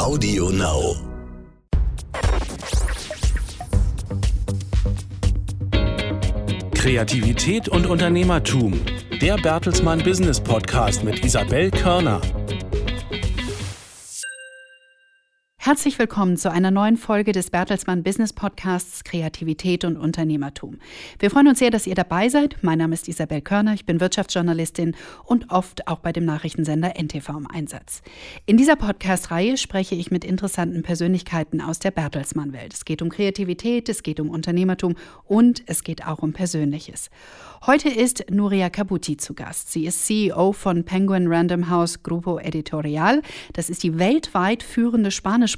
Audio Now. Kreativität und Unternehmertum. Der Bertelsmann Business Podcast mit Isabel Körner. Herzlich willkommen zu einer neuen Folge des Bertelsmann Business Podcasts Kreativität und Unternehmertum. Wir freuen uns sehr, dass ihr dabei seid. Mein Name ist Isabel Körner, ich bin Wirtschaftsjournalistin und oft auch bei dem Nachrichtensender NTV im Einsatz. In dieser Podcast-Reihe spreche ich mit interessanten Persönlichkeiten aus der Bertelsmann-Welt. Es geht um Kreativität, es geht um Unternehmertum und es geht auch um Persönliches. Heute ist Nuria Kabuti zu Gast. Sie ist CEO von Penguin Random House Grupo Editorial. Das ist die weltweit führende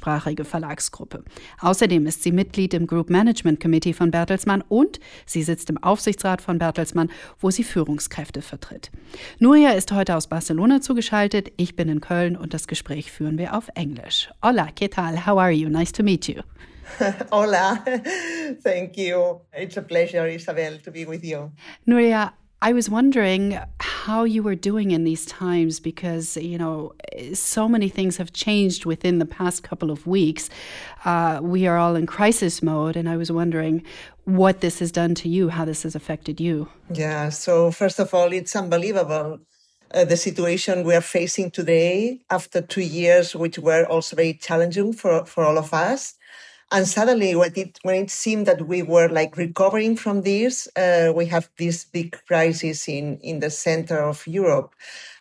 spanischsprachige Verlagsgruppe. Außerdem ist sie Mitglied im Group Management Committee von Bertelsmann und sie sitzt im Aufsichtsrat von Bertelsmann, wo sie Führungskräfte vertritt. Nuria ist heute aus Barcelona zugeschaltet. Ich bin in Köln und das Gespräch führen wir auf Englisch. Hola, ¿qué tal? How are you? Nice to meet you. Hola. Thank you. It's a pleasure, Isabel, to be with you. Nuria, I was wondering how you were doing in these times because, you know, so many things have changed within the past couple of weeks. Uh, we are all in crisis mode, and I was wondering what this has done to you, how this has affected you. Yeah, so first of all, it's unbelievable. Uh, the situation we are facing today after two years, which were also very challenging for, for all of us. And suddenly, when it, when it seemed that we were like recovering from this, uh, we have this big crisis in, in the center of Europe.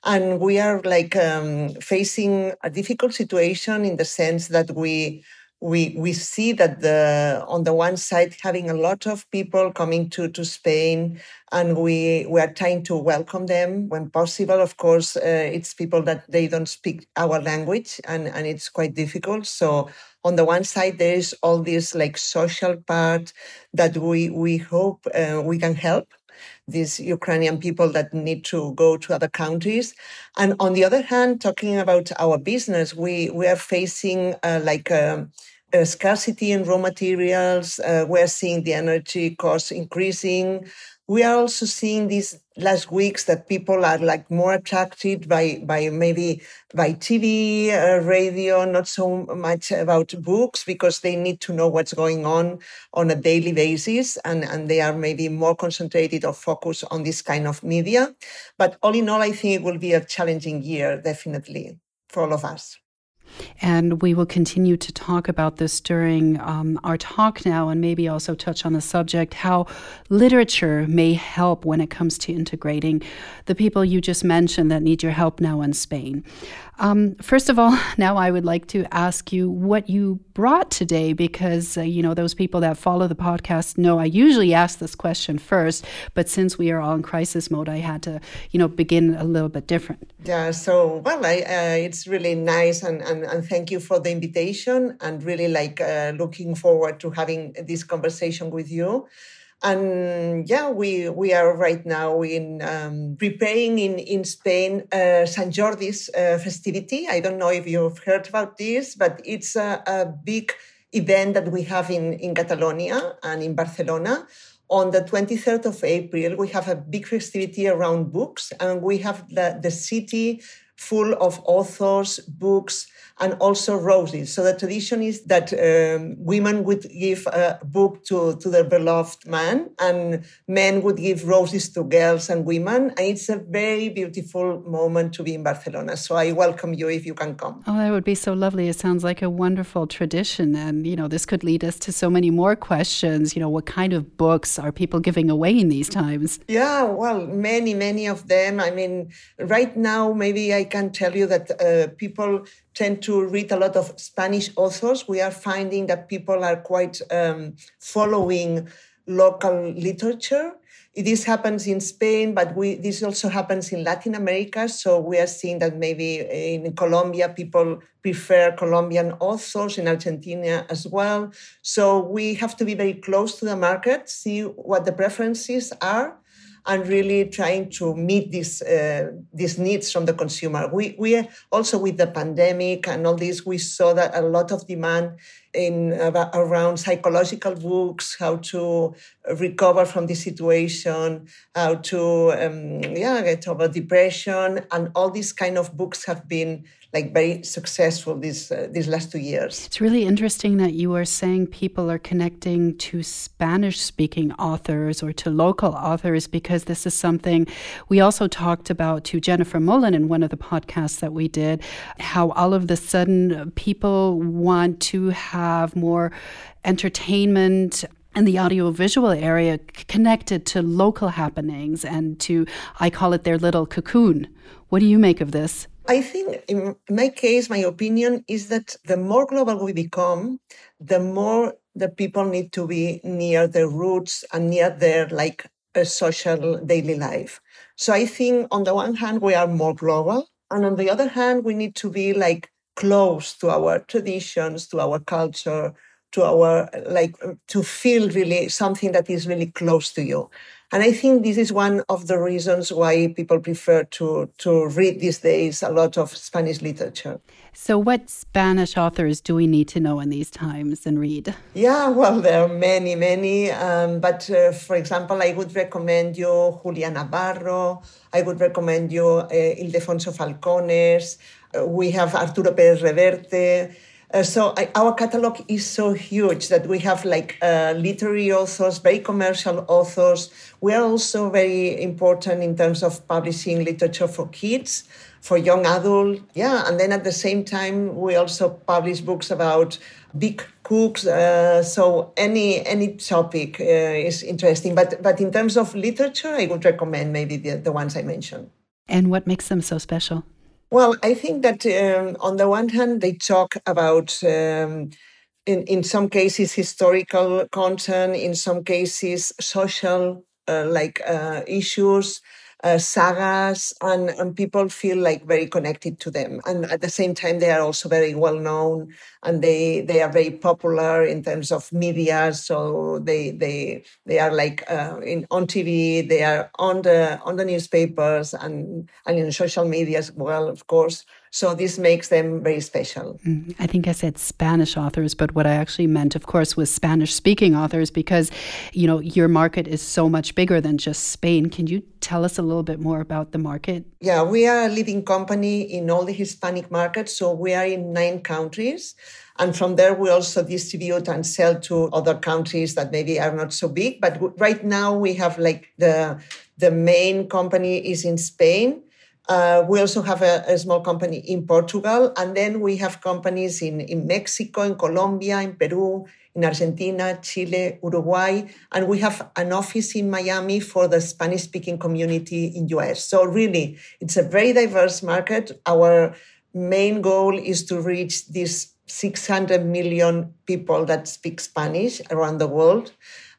And we are like um, facing a difficult situation in the sense that we we we see that the on the one side having a lot of people coming to to Spain and we we are trying to welcome them when possible of course uh, it's people that they don't speak our language and and it's quite difficult so on the one side there is all this like social part that we we hope uh, we can help these Ukrainian people that need to go to other countries. And on the other hand, talking about our business, we, we are facing uh, like a, a, scarcity in raw materials. Uh, we're seeing the energy costs increasing we are also seeing these last weeks that people are like more attracted by by maybe by TV, uh, radio, not so much about books because they need to know what's going on on a daily basis, and and they are maybe more concentrated or focused on this kind of media. But all in all, I think it will be a challenging year, definitely for all of us. And we will continue to talk about this during um, our talk now and maybe also touch on the subject how literature may help when it comes to integrating the people you just mentioned that need your help now in Spain. Um, first of all, now I would like to ask you what you brought today because, uh, you know, those people that follow the podcast know I usually ask this question first, but since we are all in crisis mode, I had to, you know, begin a little bit different. Yeah, so, well, I, uh, it's really nice and, and, and thank you for the invitation and really like uh, looking forward to having this conversation with you and yeah, we we are right now in um, preparing in in Spain uh, Sant Jordi's uh, festivity. I don't know if you've heard about this, but it's a, a big event that we have in in Catalonia and in Barcelona. On the 23rd of April, we have a big festivity around books, and we have the, the city full of authors, books, and also roses. So the tradition is that um, women would give a book to, to their beloved man, and men would give roses to girls and women. And it's a very beautiful moment to be in Barcelona. So I welcome you if you can come. Oh, that would be so lovely. It sounds like a wonderful tradition. And, you know, this could lead us to so many more questions. You know, what kind of books are people giving away in these times? Yeah, well, many, many of them. I mean, right now, maybe I can tell you that uh, people tend to read a lot of Spanish authors. We are finding that people are quite um, following local literature. This happens in Spain, but we, this also happens in Latin America. So we are seeing that maybe in Colombia, people prefer Colombian authors, in Argentina as well. So we have to be very close to the market, see what the preferences are and really trying to meet these uh, these needs from the consumer. We we also with the pandemic and all this, we saw that a lot of demand in around psychological books, how to recover from the situation, how to um, yeah get over depression, and all these kind of books have been like very successful these uh, these last two years. It's really interesting that you are saying people are connecting to Spanish speaking authors or to local authors because this is something we also talked about to Jennifer Mullin in one of the podcasts that we did how all of the sudden people want to have more entertainment and the audiovisual area connected to local happenings and to, I call it their little cocoon. What do you make of this? I think in my case, my opinion is that the more global we become, the more the people need to be near their roots and near their like a social daily life. So I think on the one hand, we are more global. And on the other hand, we need to be like close to our traditions, to our culture, to our like to feel really something that is really close to you. And I think this is one of the reasons why people prefer to, to read these days a lot of Spanish literature. So, what Spanish authors do we need to know in these times and read? Yeah, well, there are many, many. Um, but uh, for example, I would recommend you Julia Navarro. I would recommend you uh, Ildefonso Falcones. Uh, we have Arturo Pérez Reverte. Uh, so I, our catalog is so huge that we have like uh, literary authors, very commercial authors. We are also very important in terms of publishing literature for kids, for young adults. Yeah, and then at the same time, we also publish books about big cooks. Uh, so any any topic uh, is interesting. But but in terms of literature, I would recommend maybe the, the ones I mentioned. And what makes them so special? Well, I think that um, on the one hand, they talk about, um, in, in some cases, historical content, in some cases, social uh, like uh, issues uh, sagas and, and people feel like very connected to them. And at the same time, they are also very well known and they, they are very popular in terms of media. So they, they, they are like uh, in, on TV, they are on the, on the newspapers and, and in social media as well, of course. So this makes them very special. Mm, I think I said Spanish authors, but what I actually meant, of course, was Spanish speaking authors because, you know, your market is so much bigger than just Spain. Can you tell us a little bit more about the market? Yeah, we are a leading company in all the Hispanic markets. So we are in nine countries. And from there, we also distribute and sell to other countries that maybe are not so big. But right now, we have like the, the main company is in Spain uh, we also have a, a, small company in Portugal, and then we have companies in, in Mexico, in Colombia, in Peru, in Argentina, Chile, Uruguay, and we have an office in Miami for the Spanish speaking community in US. So really, it's a very diverse market. Our main goal is to reach these 600 million people that speak Spanish around the world.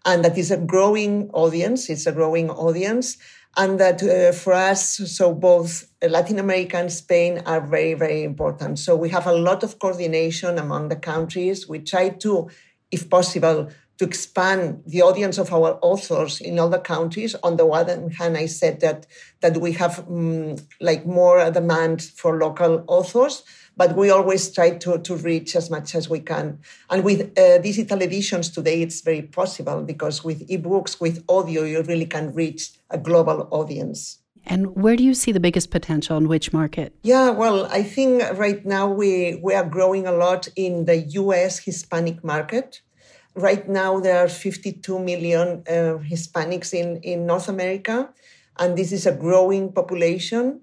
And that is a growing audience. It's a growing audience and that uh, for us, so both Latin America and Spain are very, very important. So we have a lot of coordination among the countries. We try to, if possible, to expand the audience of our authors in the countries. On the one hand, I said that that we have um, like more demand for local authors, but we always try to, to reach as much as we can. And with uh, digital editions today, it's very possible because with ebooks, with audio, you really can reach a global audience. And where do you see the biggest potential in which market? Yeah, well, I think right now we, we are growing a lot in the US Hispanic market. Right now, there are 52 million uh, Hispanics in, in North America, and this is a growing population.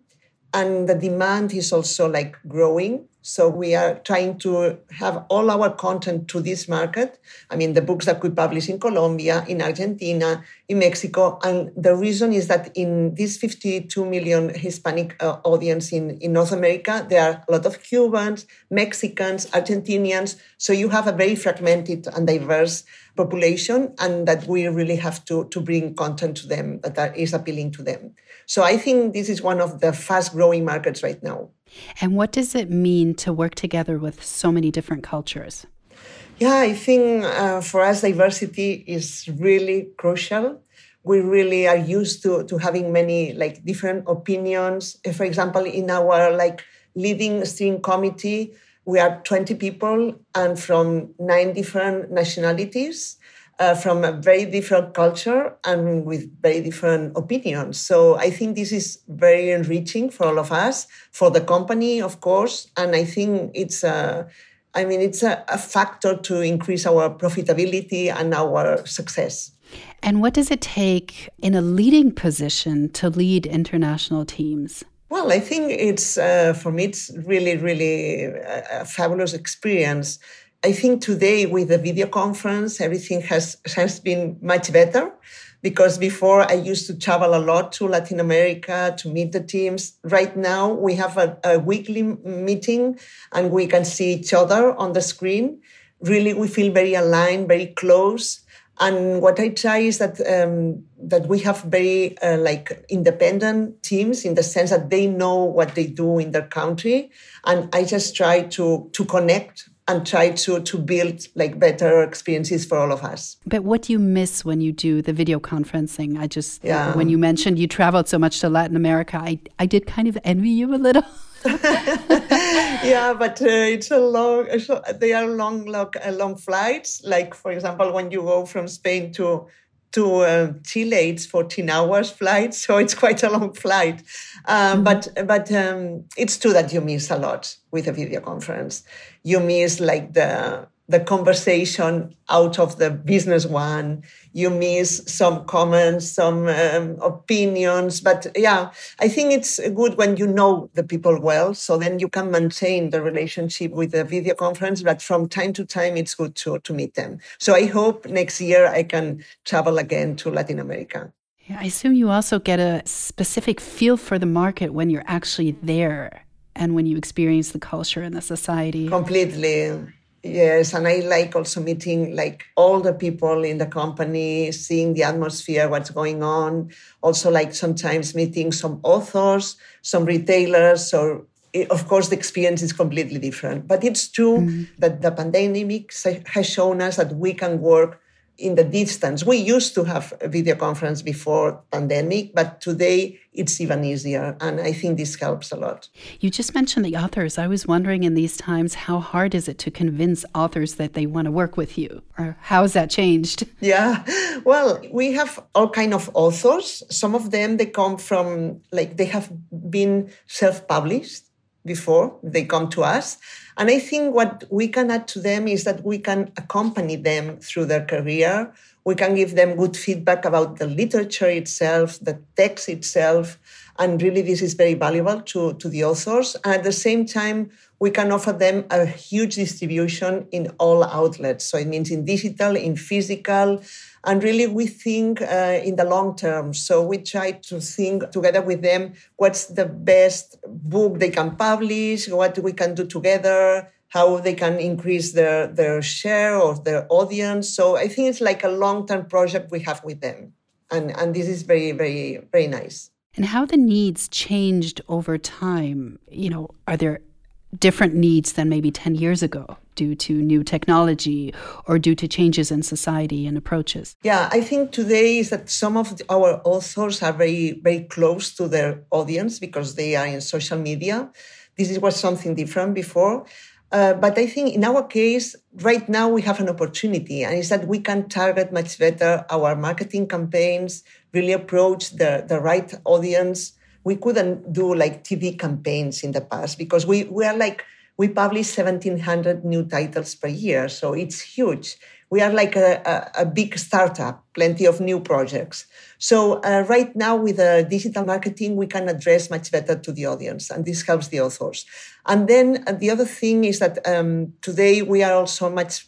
And the demand is also like growing. So we are trying to have all our content to this market. I mean, the books that we publish in Colombia, in Argentina, in Mexico. And the reason is that in this 52 million Hispanic uh, audience in, in North America, there are a lot of Cubans, Mexicans, Argentinians. So you have a very fragmented and diverse population and that we really have to, to bring content to them that is appealing to them. So I think this is one of the fast growing markets right now. And what does it mean to work together with so many different cultures? Yeah, I think uh, for us, diversity is really crucial. We really are used to, to having many like different opinions. For example, in our like leading steering committee, we are 20 people and from nine different nationalities uh, from a very different culture and with very different opinions. So I think this is very enriching for all of us, for the company, of course, and I think it's a, I mean, it's a, a factor to increase our profitability and our success. And what does it take in a leading position to lead international teams? Well, I think it's uh, for me it's really, really a, a fabulous experience I think today with the video conference, everything has, has been much better because before I used to travel a lot to Latin America to meet the teams. Right now we have a, a weekly meeting and we can see each other on the screen. Really, we feel very aligned, very close. And what I try is that um, that we have very uh, like independent teams in the sense that they know what they do in their country, and I just try to to connect and try to to build like better experiences for all of us. But what do you miss when you do the video conferencing? I just yeah. when you mentioned you traveled so much to Latin America, I I did kind of envy you a little. yeah, but uh, it's a long. They are long, long, uh, long flights. Like for example, when you go from Spain to to uh, Chile, it's 14 hours flight, so it's quite a long flight. Um, mm-hmm. But but um, it's true that you miss a lot with a video conference. You miss like the the conversation out of the business one. You miss some comments, some um, opinions. But yeah, I think it's good when you know the people well. So then you can maintain the relationship with the video conference. But from time to time, it's good to, to meet them. So I hope next year I can travel again to Latin America. Yeah, I assume you also get a specific feel for the market when you're actually there and when you experience the culture and the society. Completely Yes, and I like also meeting like all the people in the company, seeing the atmosphere, what's going on. Also, like sometimes meeting some authors, some retailers, or of course the experience is completely different. But it's true mm-hmm. that the pandemic has shown us that we can work in the distance. We used to have a video conference before pandemic, but today it's even easier. And I think this helps a lot. You just mentioned the authors. I was wondering in these times, how hard is it to convince authors that they want to work with you? Or how has that changed? Yeah. Well, we have all kind of authors. Some of them, they come from, like, they have been self-published before they come to us. And I think what we can add to them is that we can accompany them through their career. We can give them good feedback about the literature itself, the text itself. And really, this is very valuable to, to the authors. And at the same time, we can offer them a huge distribution in all outlets. So it means in digital, in physical, and really, we think uh, in the long term. So we try to think together with them what's the best book they can publish, what we can do together, how they can increase their, their share or their audience. So I think it's like a long term project we have with them. And, and this is very, very, very nice. And how the needs changed over time. You know, are there different needs than maybe 10 years ago due to new technology or due to changes in society and approaches? Yeah, I think today is that some of our authors are very, very close to their audience because they are in social media. This was something different before. Uh, but I think in our case, right now we have an opportunity, and it's that we can target much better our marketing campaigns, really approach the, the right audience, we couldn't do like TV campaigns in the past because we, we are like, we publish 1700 new titles per year. So it's huge. We are like a, a, a big startup, plenty of new projects. So uh, right now with uh, digital marketing, we can address much better to the audience and this helps the authors. And then uh, the other thing is that um, today we are also much,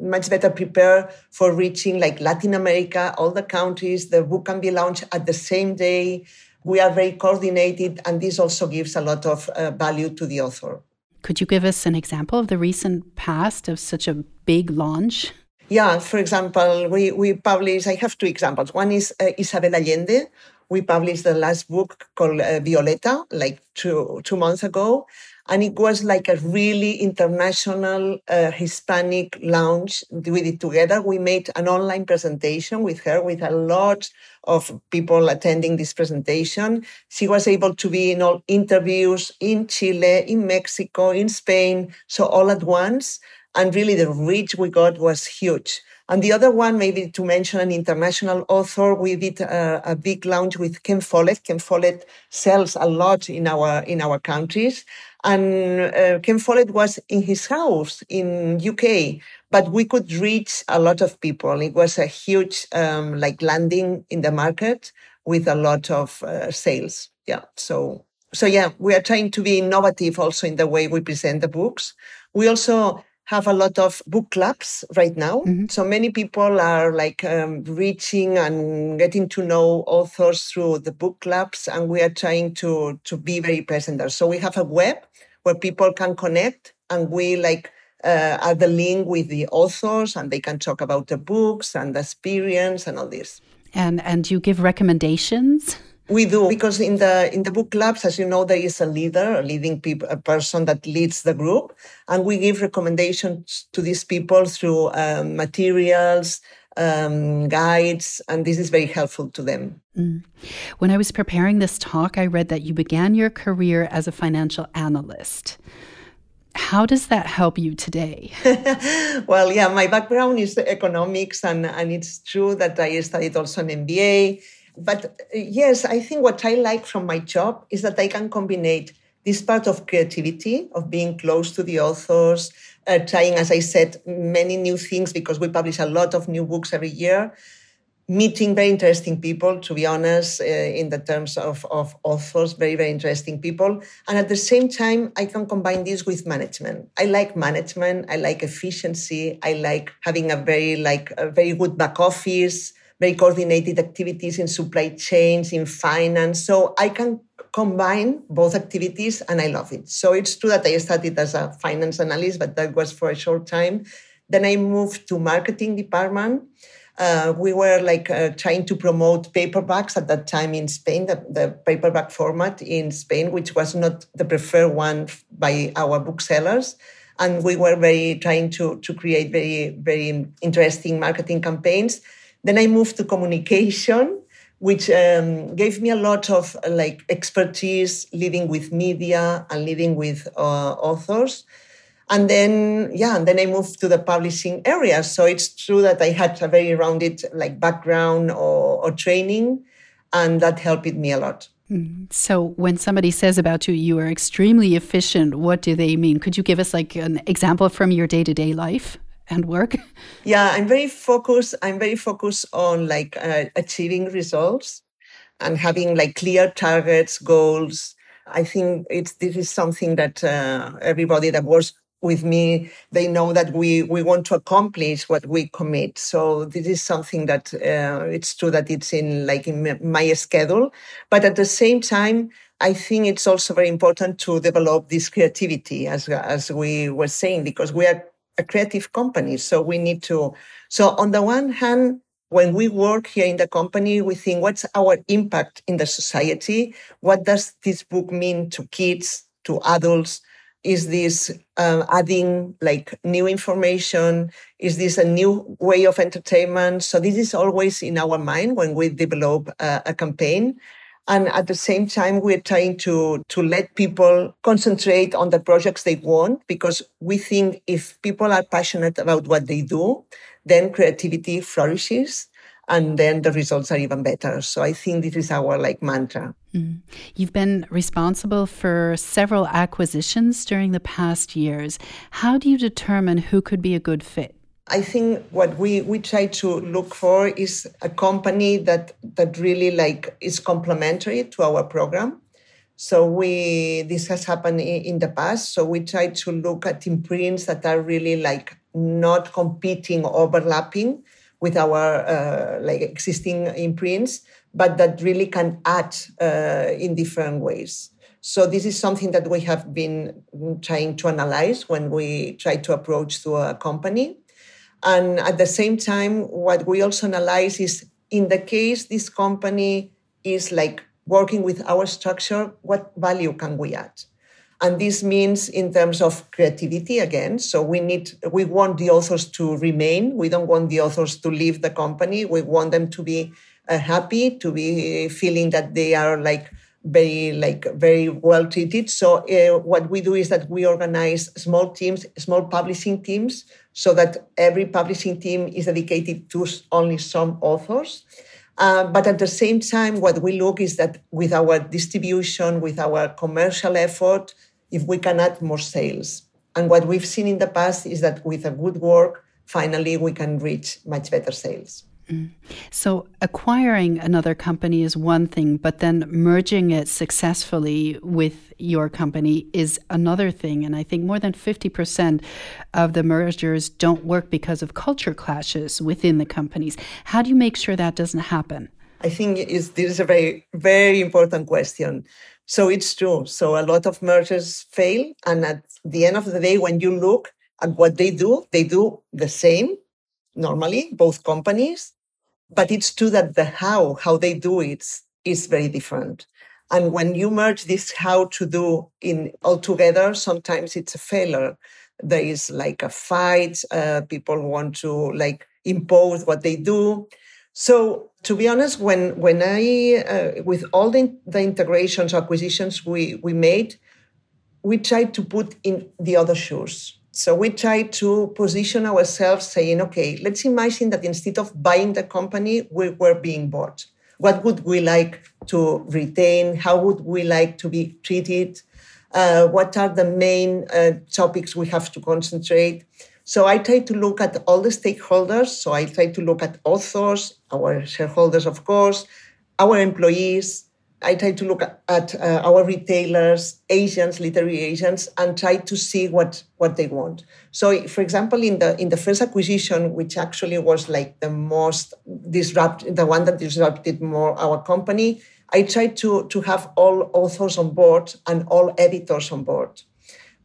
much better prepared for reaching like Latin America, all the countries. The book can be launched at the same day we are very coordinated, and this also gives a lot of uh, value to the author. Could you give us an example of the recent past of such a big launch? Yeah, for example, we, we publish, I have two examples. One is uh, Isabel Allende, we published the last book called uh, Violeta, like two, two months ago. And it was like a really international uh, Hispanic launch. We did together. We made an online presentation with her, with a lot of people attending this presentation. She was able to be in all interviews in Chile, in Mexico, in Spain, so all at once. And really the reach we got was huge. And the other one, maybe to mention an international author, we did a, a, big launch with Ken Follett. Ken Follett sells a lot in our in our countries, and uh, Ken Follett was in his house in UK, but we could reach a lot of people. It was a huge um, like landing in the market with a lot of uh, sales. Yeah, so so yeah, we are trying to be innovative also in the way we present the books. We also have a lot of book clubs right now. Mm-hmm. So many people are like um, reaching and getting to know authors through the book clubs, and we are trying to to be very present there. So we have a web where people can connect, and we like uh, add the link with the authors, and they can talk about the books and the experience and all this. And and you give recommendations. We do because in the in the book clubs, as you know, there is a leader, a leading pe- a person that leads the group, and we give recommendations to these people through um, materials, um, guides, and this is very helpful to them. Mm. When I was preparing this talk, I read that you began your career as a financial analyst. How does that help you today? well, yeah, my background is economics, and, and it's true that I studied also an MBA but uh, yes, I think what I like from my job is that I can combine this part of creativity, of being close to the authors, uh, trying, as I said, many new things because we publish a lot of new books every year, meeting very interesting people, to be honest, uh, in the terms of, of authors, very, very interesting people. And at the same time, I can combine this with management. I like management. I like efficiency. I like having a very, like, a very good back office very coordinated activities in supply chains, in finance. So I can combine both activities and I love it. So it's true that I started as a finance analyst, but that was for a short time. Then I moved to marketing department. Uh, we were like uh, trying to promote paperbacks at that time in Spain, the, the, paperback format in Spain, which was not the preferred one by our booksellers. And we were very trying to, to create very, very interesting marketing campaigns. Then I moved to communication, which um, gave me a lot of like expertise living with media and living with uh, authors. And then, yeah, and then I moved to the publishing area. So it's true that I had a very rounded like background or, or training, and that helped me a lot. Hmm. So, when somebody says about you, you are extremely efficient, what do they mean? Could you give us like an example from your day to day life? And work? Yeah, I'm very focused. I'm very focused on like uh, achieving results and having like clear targets, goals. I think it's this is something that uh, everybody that works with me they know that we we want to accomplish what we commit so this is something that uh, it's true that it's in like in my schedule but at the same time I think it's also very important to develop this creativity, as as we were saying, because we are a creative company. So we need to, so on the one hand, when we work here in the company, we think what's our impact in the society? What does this book mean to kids, to adults? Is this um, adding like new information? Is this a new way of entertainment? So this is always in our mind when we develop a, a campaign. And at the same time, we're trying to, to let people concentrate on the projects they want because we think if people are passionate about what they do, then creativity flourishes and then the results are even better. So I think this is our like mantra. Mm. You've been responsible for several acquisitions during the past years. How do you determine who could be a good fit? I think what we, we try to look for is a company that that really like is complementary to our program. So we this has happened in, the past. So we try to look at imprints that are really like not competing, overlapping with our uh, like existing imprints, but that really can add uh, in different ways. So this is something that we have been trying to analyze when we try to approach to a company. And at the same time, what we also analyze is in the case this company is like working with our structure, what value can we add? And this means in terms of creativity again. So we need, we want the authors to remain. We don't want the authors to leave the company. We want them to be uh, happy, to be feeling that they are like very, like very well treated. So uh, what we do is that we organize small teams, small publishing teams, so that every publishing team is dedicated to only some authors. Uh, but at the same time, what we look is that with our distribution, with our commercial effort, if we can add more sales. And what we've seen in the past is that with a good work, finally we can reach much better sales. So, acquiring another company is one thing, but then merging it successfully with your company is another thing. And I think more than 50% of the mergers don't work because of culture clashes within the companies. How do you make sure that doesn't happen? I think is, this is a very, very important question. So it's true. So a lot of mergers fail. And at the end of the day, when you look at what they do, they do the same normally, both companies. But it's true that the how, how they do it is very different. And when you merge this how to do in all together, sometimes it's a failure. There is like a fight. Uh, people want to like impose what they do. So to be honest, when when I uh, with all the, the integrations acquisitions we we made, we tried to put in the other shoes. So we try to position ourselves, saying, okay, let's imagine that instead of buying the company, we were being bought. What would we like to retain? How would we like to be treated? Uh, what are the main uh, topics we have to concentrate? So I try to look at all the stakeholders. So I try to look at authors, our shareholders, of course, our employees. I try to look at, uh, our retailers, agents, literary agents, and try to see what, what they want. So, for example, in the in the first acquisition, which actually was like the most disrupt, the one that disrupted more our company, I tried to to have all authors on board and all editors on board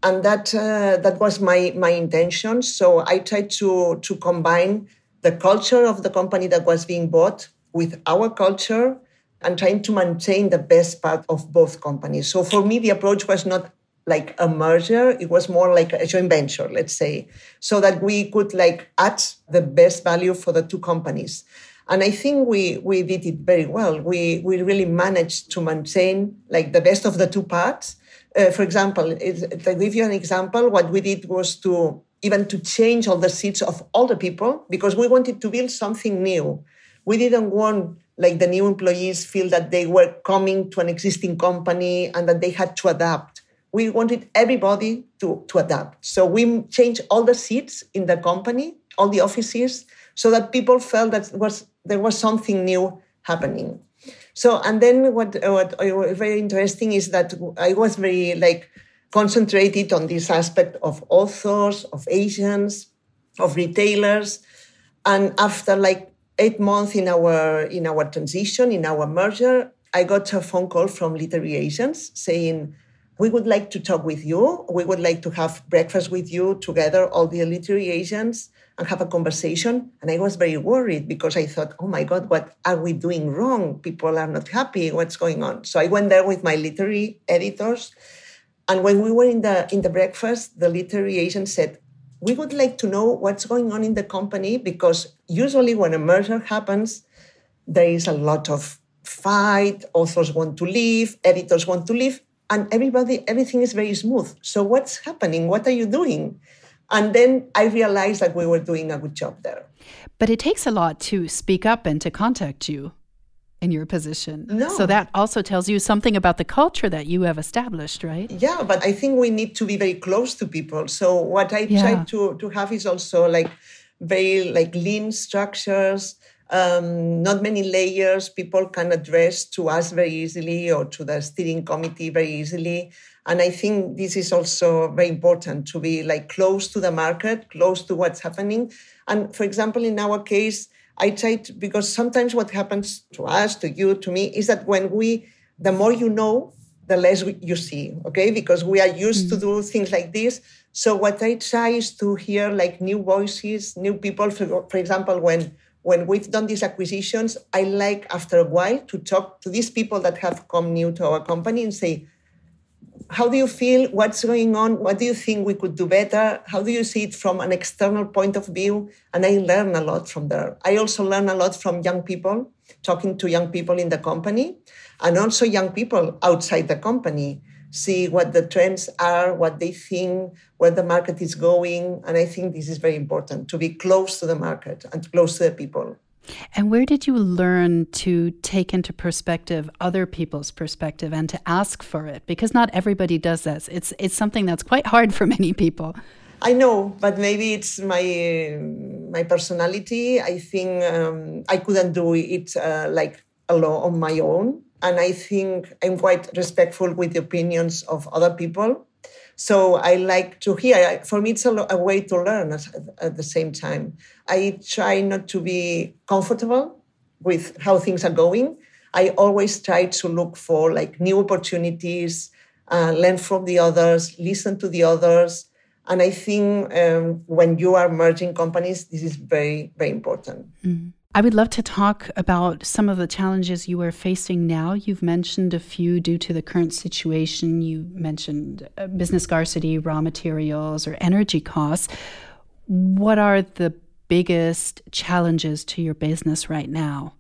and that uh, that was my my intention. So I tried to to combine the culture of the company that was being bought with our culture and trying to maintain the best part of both companies. So for me, the approach was not like a merger; it was more like a joint venture, let's say, so that we could like add the best value for the two companies. And I think we we did it very well. We we really managed to maintain like the best of the two parts uh, for example, to give you an example, what we did was to even to change all the seats of all the people because we wanted to build something new. We didn't want like the new employees feel that they were coming to an existing company and that they had to adapt. We wanted everybody to, to adapt. So we changed all the seats in the company, all the offices, so that people felt that was there was something new happening. So, and then what, what was very interesting is that I was very like concentrated on this aspect of authors, of agents, of retailers. And after like eight months in our, in our transition, in our merger, I got a phone call from literary agents saying, we would like to talk with you. We would like to have breakfast with you together, all the literary agents and have a conversation. And I was very worried because I thought, oh my God, what are we doing wrong? People are not happy. What's going on? So I went there with my literary editors. And when we were in the in the breakfast, the literary agent said, we would like to know what's going on in the company because usually when a merger happens, there is a lot of fight, authors want to leave, editors want to leave, and everybody, everything is very smooth. So what's happening? What are you doing? And then I realized that we were doing a good job there. But it takes a lot to speak up and to contact you in your position. No. So that also tells you something about the culture that you have established, right? Yeah, but I think we need to be very close to people. So what I yeah. try to, to have is also like very like lean structures, um, not many layers. People can address to us very easily or to the steering committee very easily. And I think this is also very important to be like close to the market, close to what's happening. And for example, in our case, I try to, because sometimes what happens to us, to you, to me, is that when we, the more you know, the less you see, okay? Because we are used mm-hmm. to do things like this. So what I try is to hear like new voices, new people. For, for example, when when we've done these acquisitions, I like after a while to talk to these people that have come new to our company and say, how do you feel? What's going on? What do you think we could do better? How do you see it from an external point of view? And I learn a lot from there. I also learn a lot from young people, talking to young people in the company, and also young people outside the company. See what the trends are, what they think, where the market is going. And I think this is very important to be close to the market and close to the people. And where did you learn to take into perspective other people's perspective and to ask for it? Because not everybody does this. It's it's something that's quite hard for many people. I know, but maybe it's my my personality. I think um, I couldn't do it uh, like alone on my own, and I think I'm quite respectful with the opinions of other people. So I like to hear. For me, it's a, a way to learn at, at the same time. I try not to be comfortable with how things are going. I always try to look for like new opportunities, uh, learn from the others, listen to the others. And I think um, when you are merging companies, this is very, very important. Mm. I would love to talk about some of the challenges you are facing now. You've mentioned a few due to the current situation. You mentioned uh, business scarcity, raw materials, or energy costs. What are the biggest challenges to your business right now?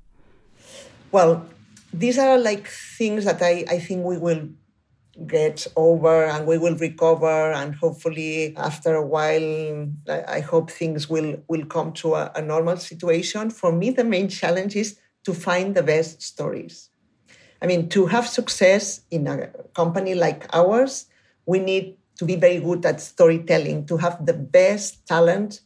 Well, these are like things that I, I think we will get over and we will recover and hopefully after a while i hope things will will come to a, a, normal situation. For me the main challenge is to find the best stories. I mean to have success in a company like ours we need to be very good at storytelling to have the best talent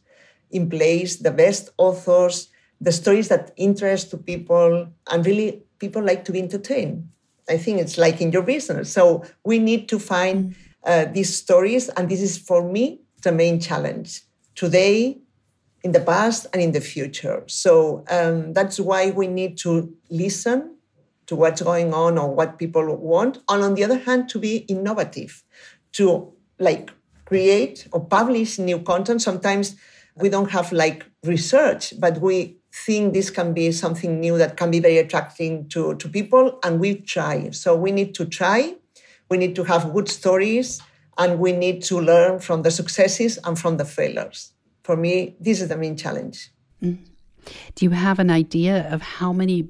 in place the best authors the stories that interest to people and really people like to be entertained I think it's like in your business. So we need to find uh, these stories, and this is for me the main challenge today, in the past, and in the future. So um, that's why we need to listen to what's going on or what people want, and on the other hand, to be innovative, to like create or publish new content. Sometimes we don't have like research, but we think this can be something new that can be very attracting to, to people, and we try. So we need to try, we need to have good stories, and we need to learn from the successes and from the failures. For me, this is the main challenge. Mm. Do you have an idea of how many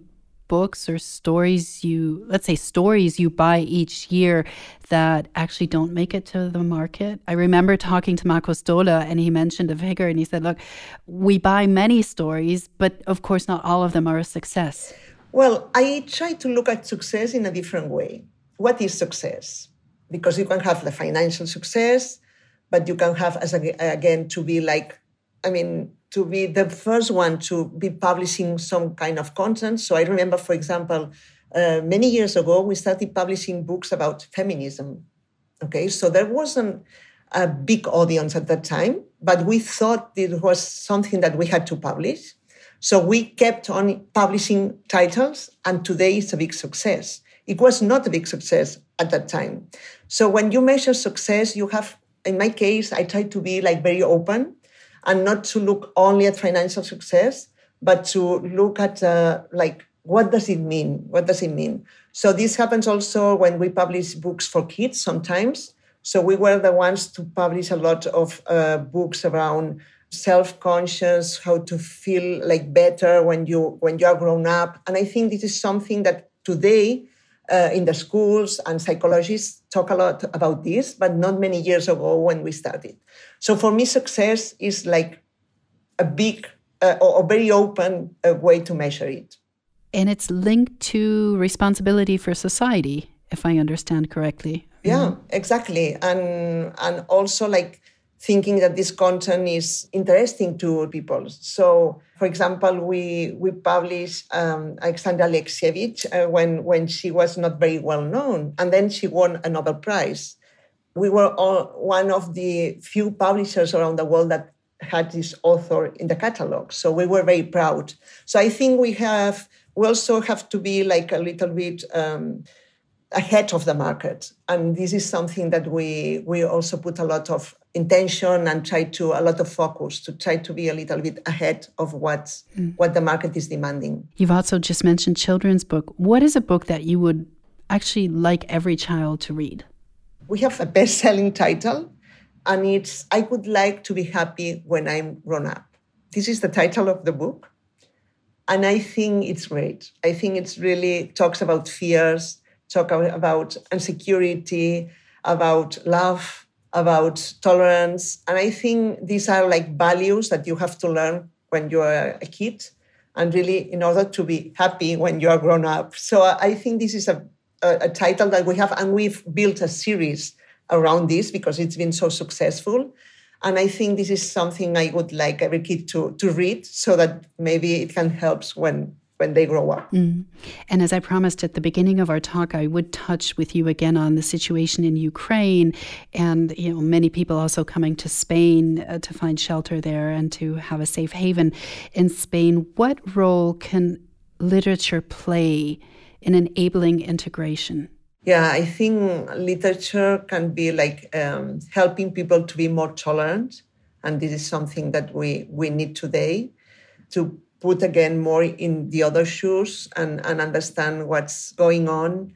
books or stories you, let's say stories you buy each year that actually don't make it to the market? I remember talking to Markus Dohle and he mentioned a figure and he said, look, we buy many stories, but of course not all of them are a success. Well, I try to look at success in a different way. What is success? Because you can have the financial success, but you can have, as again, to be like, I mean, to be the first one to be publishing some kind of content. So I remember, for example, uh, many years ago, we started publishing books about feminism. Okay, so there wasn't a big audience at that time, but we thought it was something that we had to publish. So we kept on publishing titles, and today it's a big success. It was not a big success at that time. So when you measure success, you have, in my case, I try to be like very open and not to look only at financial success, but to look at uh, like what does it mean? What does it mean? So this happens also when we publish books for kids sometimes. So we were the ones to publish a lot of uh, books around self-conscious, how to feel like better when you when you are grown up. And I think this is something that today uh, in the schools and psychologists talk a lot about this, but not many years ago when we started. So for me, success is like a big uh, or very open uh, way to measure it. And it's linked to responsibility for society, if I understand correctly. Yeah, mm-hmm. exactly. And and also like thinking that this content is interesting to people. So, for example, we we published um, Alexandra Alexievich uh, when when she was not very well known, and then she won a Nobel Prize. We were all, one of the few publishers around the world that had this author in the catalog, so we were very proud. So I think we have we also have to be like a little bit. Um, ahead of the market and this is something that we we also put a lot of intention and try to a lot of focus to try to be a little bit ahead of what mm. what the market is demanding. You've also just mentioned children's book. What is a book that you would actually like every child to read? We have a best-selling title and it's I would like to be happy when I'm grown up. This is the title of the book. And I think it's great. I think it's really talks about fears, talk about insecurity, about love, about tolerance. And I think these are like values that you have to learn when you are a kid and really in order to be happy when you are grown up. So I think this is a, a, a title that we have, and we've built a series around this because it's been so successful. And I think this is something I would like every kid to, to read so that maybe it can help when when they grow up. Mm. And as I promised at the beginning of our talk, I would touch with you again on the situation in Ukraine and you know many people also coming to Spain uh, to find shelter there and to have a safe haven in Spain. What role can literature play in enabling integration? Yeah, I think literature can be like um, helping people to be more tolerant, and this is something that we we need today to put again more in the other shoes and and understand what's going on.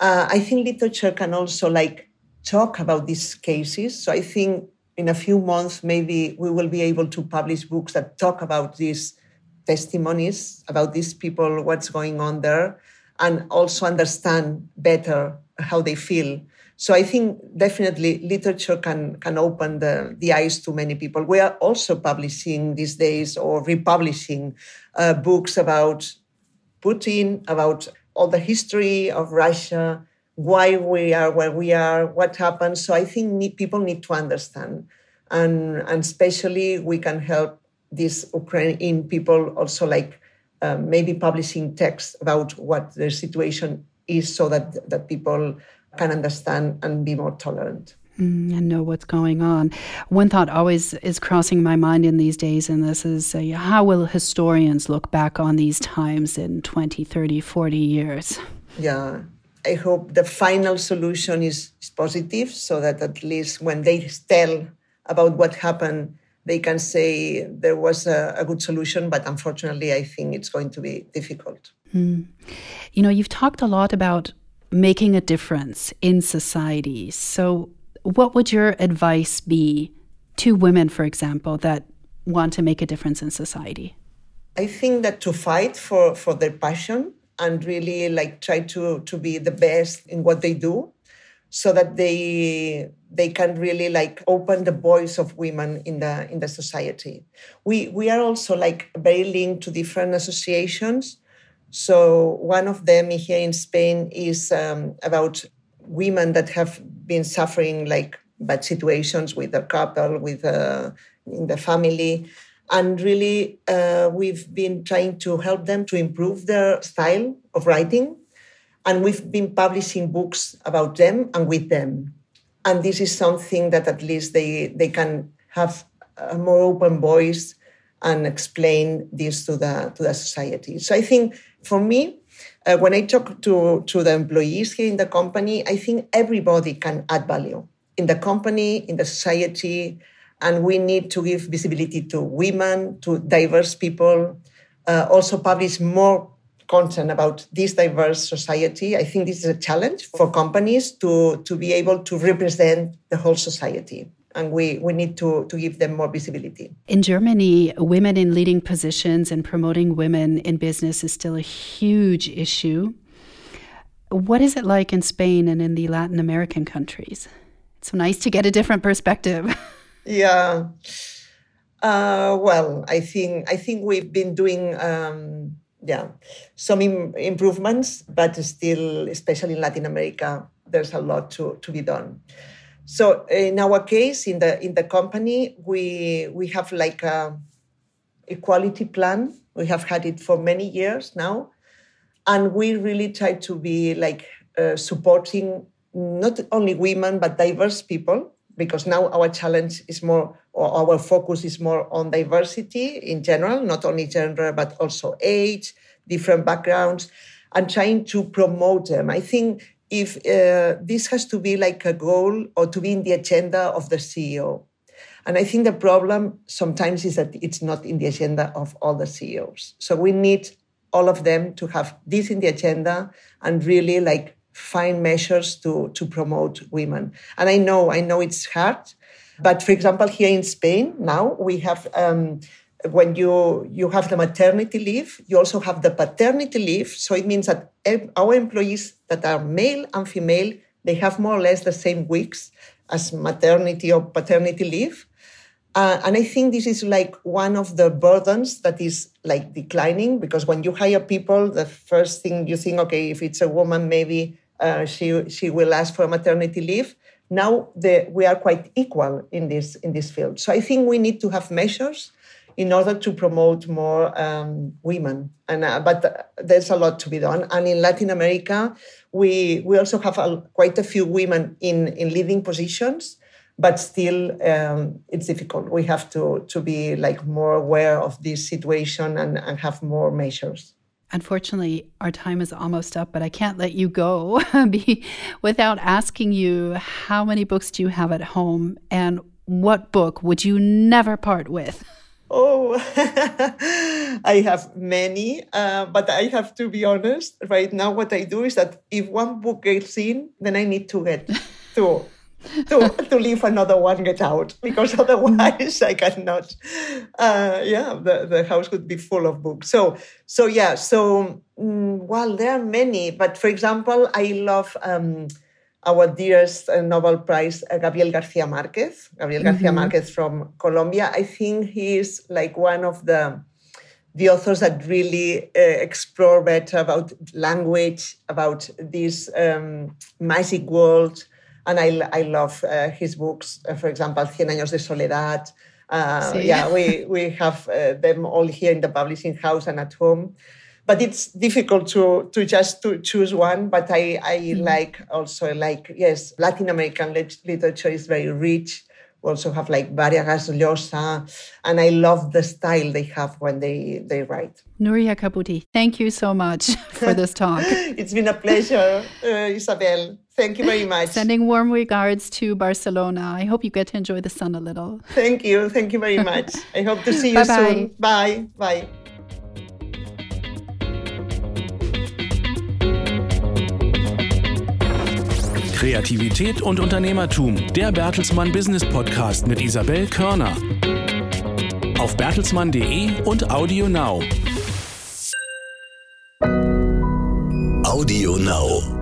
Uh, I think literature can also like talk about these cases. So I think in a few months maybe we will be able to publish books that talk about these testimonies about these people, what's going on there and also understand better how they feel. So I think definitely literature can can open the, the eyes to many people. We are also publishing these days or republishing uh, books about Putin, about all the history of Russia, why we are where we are, what happened. So I think need, people need to understand, and and especially we can help these Ukrainian people also like um, maybe publishing text about what the situation is so that, that people can understand and be more tolerant. Mm, and know what's going on. One thought always is crossing my mind in these days, and this is uh, how will historians look back on these times in 20, 30, 40 years? Yeah, I hope the final solution is, is positive so that at least when they tell about what happened they can say there was a, a, good solution, but unfortunately, I think it's going to be difficult. Mm. You know, you've talked a lot about making a difference in society. So, what would your advice be to women, for example, that want to make a difference in society? I think that to fight for, for their passion and really like try to, to be the best in what they do so that they they can really like open the voice of women in the in the society. We we are also like very linked to different associations. So one of them here in spain is um, about women that have been suffering like bad situations with a couple with uh, in the family. And really uh, we've been trying to help them to improve their style of writing and we've been publishing books about them and with them. And this is something that at least they, they can have a more open voice and explain this to the, to the society. So I think for me, uh, when I talk to, to the employees here in the company, I think everybody can add value in the company, in the society, and we need to give visibility to women, to diverse people, uh, also publish more content about this diverse society. I think this is a challenge for companies to, to be able to represent the whole society. And we, we need to, to give them more visibility. In Germany, women in leading positions and promoting women in business is still a huge issue. What is it like in Spain and in the Latin American countries? It's so nice to get a different perspective. yeah. Uh, well, I think I think we've been doing um, yeah, some Im- improvements, but still, especially in Latin America, there's a lot to, to be done. So in our case, in the in the company, we we have like a equality plan. We have had it for many years now, and we really try to be like uh, supporting not only women but diverse people because now our challenge is more or our focus is more on diversity in general, not only gender, but also age, different backgrounds, and trying to promote them. I think if uh, this has to be like a goal or to be in the agenda of the CEO, And I think the problem sometimes is that it's not in the agenda of all the CEOs. So we need all of them to have this in the agenda and really like find measures to, to promote women. And I know, I know it's hard. But for example, here in Spain, now we have um, when you you have the maternity leave, you also have the paternity leave. So it means that our employees that are male and female, they have more or less the same weeks as maternity or paternity leave. Uh, and I think this is like one of the burdens that is like declining because when you hire people, the first thing you think, okay, if it's a woman, maybe uh, she she will ask for maternity leave. Now the, we are quite equal in this in this field. So I think we need to have measures in order to promote more um, women. And uh, but there's a lot to be done. And in Latin America, we we also have a, quite a few women in in leading positions but still um, it's difficult. We have to to be like more aware of this situation and, and have more measures. Unfortunately, our time is almost up, but I can't let you go without asking you how many books do you have at home and what book would you never part with? Oh, I have many, uh, but I have to be honest. Right now, what I do is that if one book gets in, then I need to get two to, to leave another one get out because otherwise I cannot. Uh, yeah, the, the house would be full of books. So, so yeah, so, mm, well, there are many, but for example, I love um, our dearest uh, Nobel Prize, uh, Gabriel Garcia Marquez, Gabriel mm-hmm. Garcia Marquez from Colombia. I think he's like one of the the authors that really uh, explore better about language, about this um, magic world, and I, I love uh, his books. Uh, for example, Cien años de soledad. Uh, sí. Yeah, we we have uh, them all here in the publishing house and at home. But it's difficult to to just to choose one. But I I mm. like also like yes, Latin American literature is very rich. Also have like Vargas Llosa, and I love the style they have when they they write. Núria Cabutí, thank you so much for this talk. it's been a pleasure, uh, Isabelle. Thank you very much. Sending warm regards to Barcelona. I hope you get to enjoy the sun a little. Thank you. Thank you very much. I hope to see you Bye-bye. soon. Bye. Bye. Kreativität und Unternehmertum. Der Bertelsmann Business Podcast mit Isabel Körner. Auf bertelsmann.de und Audio Now. Audio Now.